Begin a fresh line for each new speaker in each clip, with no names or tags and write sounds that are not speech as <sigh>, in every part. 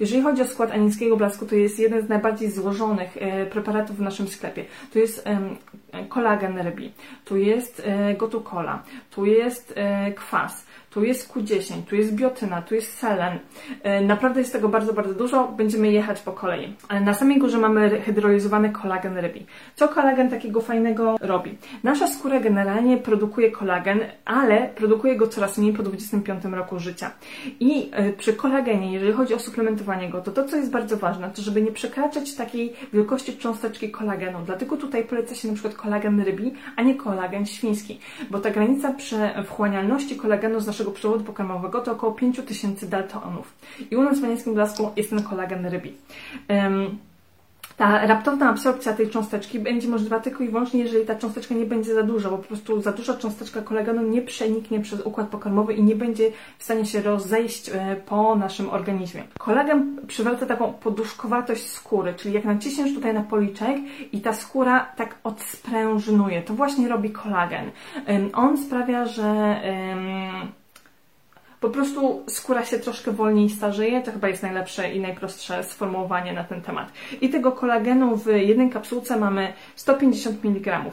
Jeżeli chodzi o skład anińskiego blasku, to jest jeden z najbardziej złożonych e, preparatów w naszym sklepie. Tu jest kolagen rybi, tu jest e, gotukola, tu jest e, kwas, tu jest Q10, tu jest biotyna, tu jest selen. E, naprawdę jest tego bardzo, bardzo dużo. Będziemy jechać po kolei. Na samej górze mamy hydrolizowany kolagen rybi. Co kolagen takiego fajnego robi? Nasza skóra generalnie produkuje kolagen, ale produkuje go coraz mniej po 25 roku życia. I e, przy kolagenie, jeżeli chodzi o suplementowanie go, to to, co jest bardzo ważne, to żeby nie przekraczać takiej wielkości cząsteczki kolagenu. Dlatego tutaj poleca się na przykład kolagen rybi, a nie kolagen świński, bo ta granica przy wchłanialności kolagenu z naszego naszego przewodu pokarmowego to około 5000 daltonów. I u nas w panieńskim blasku jest ten kolagen rybi. Um, ta raptowna absorpcja tej cząsteczki będzie możliwa tylko i wyłącznie, jeżeli ta cząsteczka nie będzie za duża, bo po prostu za duża cząsteczka kolagenu nie przeniknie przez układ pokarmowy i nie będzie w stanie się rozejść e, po naszym organizmie. Kolagen przywraca taką poduszkowatość skóry, czyli jak naciśniesz tutaj na policzek i ta skóra tak odsprężynuje, to właśnie robi kolagen. On sprawia, że po prostu skóra się troszkę wolniej starzeje. To chyba jest najlepsze i najprostsze sformułowanie na ten temat. I tego kolagenu w jednej kapsułce mamy 150 mg.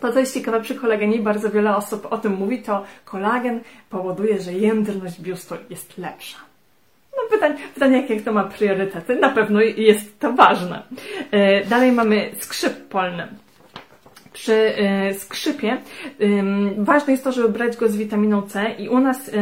To, co jest ciekawe przy kolagenie, bardzo wiele osób o tym mówi, to kolagen powoduje, że jędrność biustu jest lepsza. No pytanie, pytanie jak to ma priorytety? Na pewno jest to ważne. E, dalej mamy skrzyp polny przy e, skrzypie ważne jest to, żeby brać go z witaminą C i u nas e,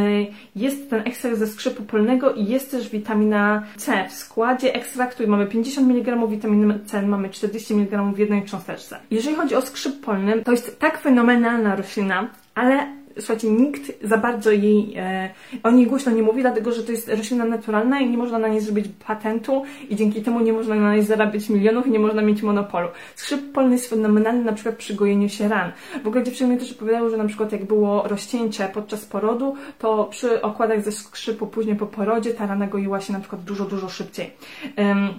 jest ten ekstrakt ze skrzypu polnego i jest też witamina C w składzie ekstraktu mamy 50 mg witaminy C, mamy 40 mg w jednej cząsteczce. Jeżeli chodzi o skrzyp polny, to jest tak fenomenalna roślina, ale słuchajcie, nikt za bardzo jej, e, o niej głośno nie mówi, dlatego że to jest roślina naturalna i nie można na niej zrobić patentu i dzięki temu nie można na niej zarabiać milionów i nie można mieć monopolu. Skrzyp polny jest fenomenalny na przykład przy gojeniu się ran. W ogóle dziewczyny mi też opowiadały, że na przykład jak było rozcięcie podczas porodu, to przy okładach ze skrzypu później po porodzie ta rana goiła się na przykład dużo, dużo szybciej. Um,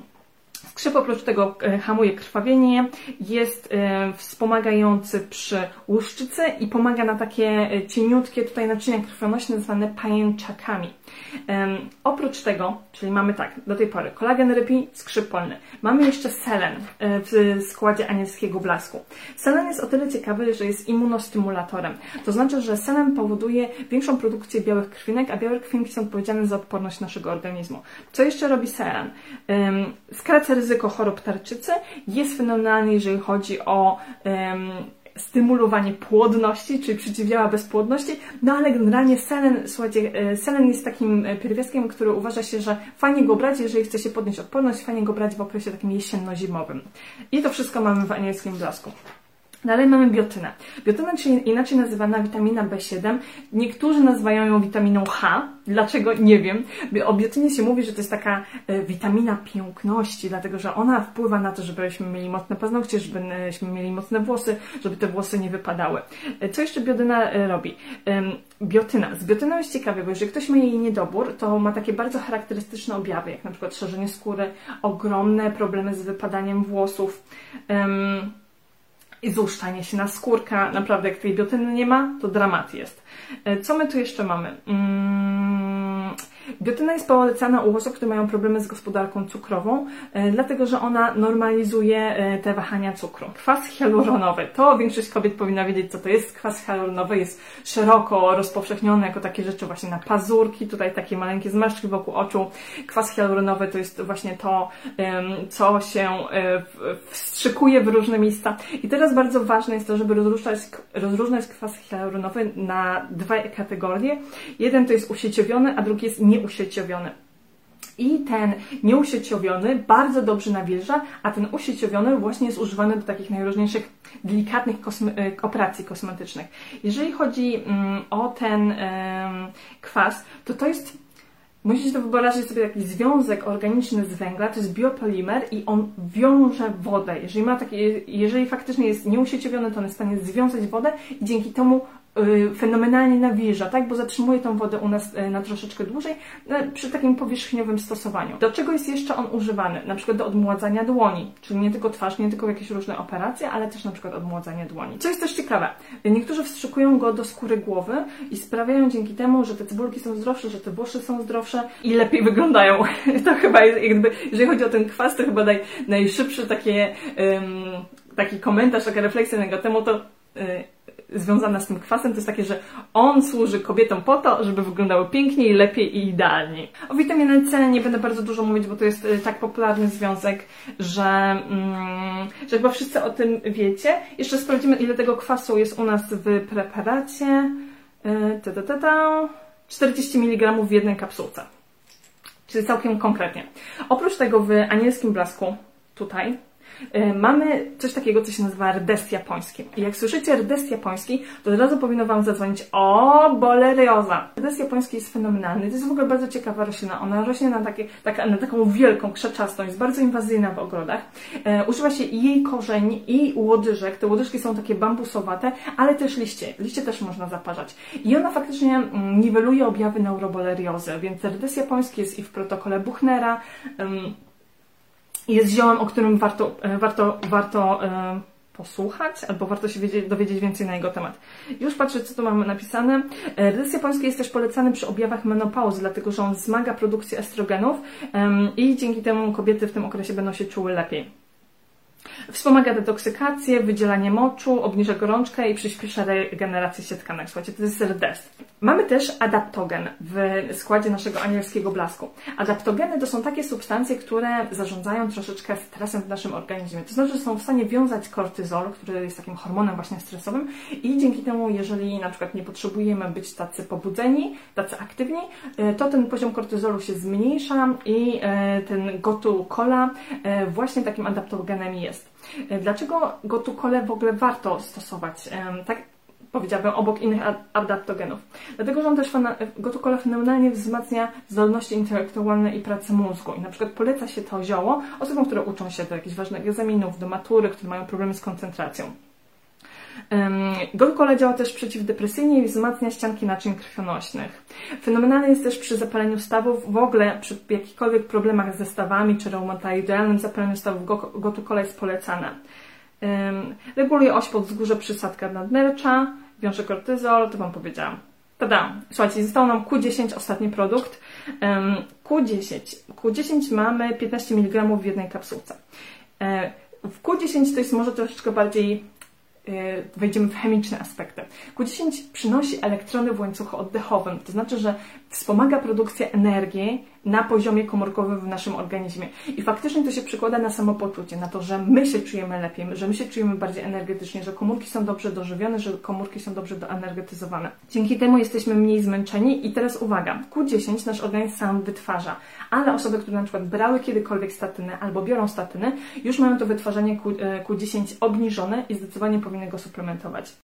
Skrzyp oprócz tego e, hamuje krwawienie, jest e, wspomagający przy łuszczycy i pomaga na takie e, cieniutkie tutaj naczynia krwionośne zwane pajęczakami. Oprócz tego, czyli mamy tak, do tej pory kolagen rybi, skrzyp polny. Mamy jeszcze selen w składzie anielskiego blasku. Selen jest o tyle ciekawy, że jest immunostymulatorem. To znaczy, że selen powoduje większą produkcję białych krwinek, a białe krwinki są odpowiedzialne za odporność naszego organizmu. Co jeszcze robi selen? Skraca ryzyko chorób tarczycy jest fenomenalny, jeżeli chodzi o um, stymulowanie płodności, czyli przeciwdziała bezpłodności, no ale generalnie selen, słuchajcie, e, selen jest takim e, pierwiastkiem, który uważa się, że fajnie go brać, jeżeli chce się podnieść odporność, fajnie go brać w okresie takim jesienno-zimowym. I to wszystko mamy w anielskim blasku. Dalej mamy biotynę. Biotyna, czyli inaczej nazywana witamina B7. Niektórzy nazywają ją witaminą H. Dlaczego? Nie wiem. O biotynie się mówi, że to jest taka e, witamina piękności, dlatego że ona wpływa na to, żebyśmy mieli mocne paznokcie, żebyśmy mieli mocne włosy, żeby te włosy nie wypadały. E, co jeszcze biotyna e, robi? Biotyna. Z biotyną jest ciekawe, bo jeżeli ktoś ma jej niedobór, to ma takie bardzo charakterystyczne objawy, jak na przykład szerzenie skóry, ogromne problemy z wypadaniem włosów. Um, i zuszczanie się na skórka. Naprawdę, jak tej biotyny nie ma, to dramat jest. E, co my tu jeszcze mamy? Mm, Biotyna jest polecana u osób, które mają problemy z gospodarką cukrową, e, dlatego że ona normalizuje e, te wahania cukru. Kwas hialuronowy. To większość kobiet powinna wiedzieć, co to jest. Kwas hialuronowy jest szeroko rozpowszechniony jako takie rzeczy właśnie na pazurki, tutaj takie maleńkie zmarszczki wokół oczu. Kwas hialuronowy to jest właśnie to, co się e, wstrzykuje w różne miejsca. I teraz bardzo ważne jest to, żeby rozróżniać, rozróżniać kwas hialuronowy na dwie kategorie. Jeden to jest usieciowiony, a drugi jest nie nieusieciowiony. I ten nieusieciowiony bardzo dobrze nawilża, a ten usieciowiony właśnie jest używany do takich najróżniejszych delikatnych kosmy e, operacji kosmetycznych. Jeżeli chodzi mm, o ten kwas, to to jest Musicie to wyobrazić sobie taki związek organiczny z węgla, to jest biopolimer i on wiąże wodę. Jeżeli, ma takie, jeżeli faktycznie jest nieusieciowiony, to on jest w stanie związać wodę i dzięki temu fenomenalnie nawilża, tak? Bo zatrzymuje tą wodę u nas y, na troszeczkę dłużej y, przy takim powierzchniowym stosowaniu. Do czego jest jeszcze on używany? Na przykład do odmładzania dłoni, czyli nie tylko twarz, nie tylko jakieś różne operacje, ale też na przykład odmładzanie dłoni. Co jest też ciekawe, niektórzy wstrzykują go do skóry głowy i sprawiają dzięki temu, że te cebulki są zdrowsze, że te włosy są zdrowsze i lepiej wyglądają. <laughs> To chyba jest jakby, jeżeli chodzi o ten kwas, to chyba naj, najszybszy takie, um, taki komentarz, taka refleksja na jego temu, to y, związana z tym kwasem, to jest takie, że on służy kobietom po to, żeby wyglądały piękniej, lepiej i idealniej. O witaminie C nie będę bardzo dużo mówić, bo to jest y, tak popularny związek, że, mm, że chyba wszyscy o tym wiecie. Jeszcze sprawdzimy, ile tego kwasu jest u nas w preparacie. Y, ta, ta, ta, ta. 40 mg w jednej kapsułce. Czyli całkiem konkretnie. Oprócz tego w anielskim blasku, tutaj, mamy coś takiego, co się nazywa rdest japoński. I jak słyszycie rdest japoński, to od razu powinno Wam zadzwonić o bolerioza. Rdest japoński jest fenomenalny. To jest w ogóle bardzo ciekawa roślina. Ona rośnie na, takie, tak, na taką wielką, krzaczastą, jest bardzo inwazyjna w ogrodach. E, używa się jej korzeni, i łodyżek. Te łodyżki są takie bambusowate, ale też liście. Liście też można zaparzać. I ona faktycznie mm, niweluje objawy neuroboleriozy, więc rdest japoński jest i w protokole Buchnera, jest ziołem, o którym warto, e, warto, warto e, posłuchać, albo warto się wiedzieć, dowiedzieć więcej na jego temat. Już patrzę, co tu mamy napisane. E, Rys japoński jest też polecany przy objawach menopauzy, dlatego że on wzmaga produkcję estrogenów i dzięki temu kobiety w tym okresie będą się czuły lepiej. Wspomaga detoksykację, wydzielanie moczu, obniża gorączkę i przyspiesza regenerację się tkanek. Słuchajcie, to jest RDS. Mamy też adaptogen w składzie naszego anielskiego blasku. Adaptogeny to są takie substancje, które zarządzają troszeczkę stresem w naszym organizmie. To znaczy, że są w stanie wiązać kortyzol, który jest takim hormonem właśnie stresowym i dzięki temu, jeżeli na przykład nie potrzebujemy być tacy pobudzeni, tacy aktywni, e, to ten poziom kortyzolu się zmniejsza i e, ten gotu cola e, właśnie takim adaptogenem jest. Dlaczego gotu kole w ogóle warto stosować? Tak powiedziałabym, obok innych adaptogenów. Dlatego, że on też gotukola fenomenalnie wzmacnia zdolności intelektualne i pracę mózgu. I na przykład poleca się to zioło osobom, które uczą się do jakichś ważnych egzaminów, do matury, które mają problemy z koncentracją. Gotukola działa też przeciwdepresyjnie i wzmacnia ścianki naczyń krwionośnych. Fenomenalny jest też przy zapaleniu stawów, w ogóle przy jakichkolwiek problemach ze stawami czy reumatoidalnym zapaleniu stawów gotukola jest polecana. Reguluje oś podzgórze przysadka nadnercza, wiąże kortyzol, to Wam powiedziałam. Tada! Słuchajcie, został nam Q10, ostatni produkt. Q10. Q10 mamy 15 mg w jednej kapsułce. E, w Q10 to jest może troszeczkę bardziej wejdziemy w chemiczne aspekty. Q10 przynosi elektrony w łańcuchu oddechowym, to znaczy, że wspomaga produkcję energii na poziomie komórkowym w naszym organizmie. I faktycznie to się przekłada na samopoczucie, na to, że my się czujemy lepiej, że my się czujemy bardziej energetycznie, że komórki są dobrze dożywione, że komórki są dobrze doenergetyzowane. Dzięki temu jesteśmy mniej zmęczeni i teraz uwaga, Q10 nasz organizm sam wytwarza, ale osoby, które na przykład brały kiedykolwiek statyny albo biorą statyny, już mają to wytwarzanie Q, 10 e, obniżone i zdecydowanie powinny go suplementować.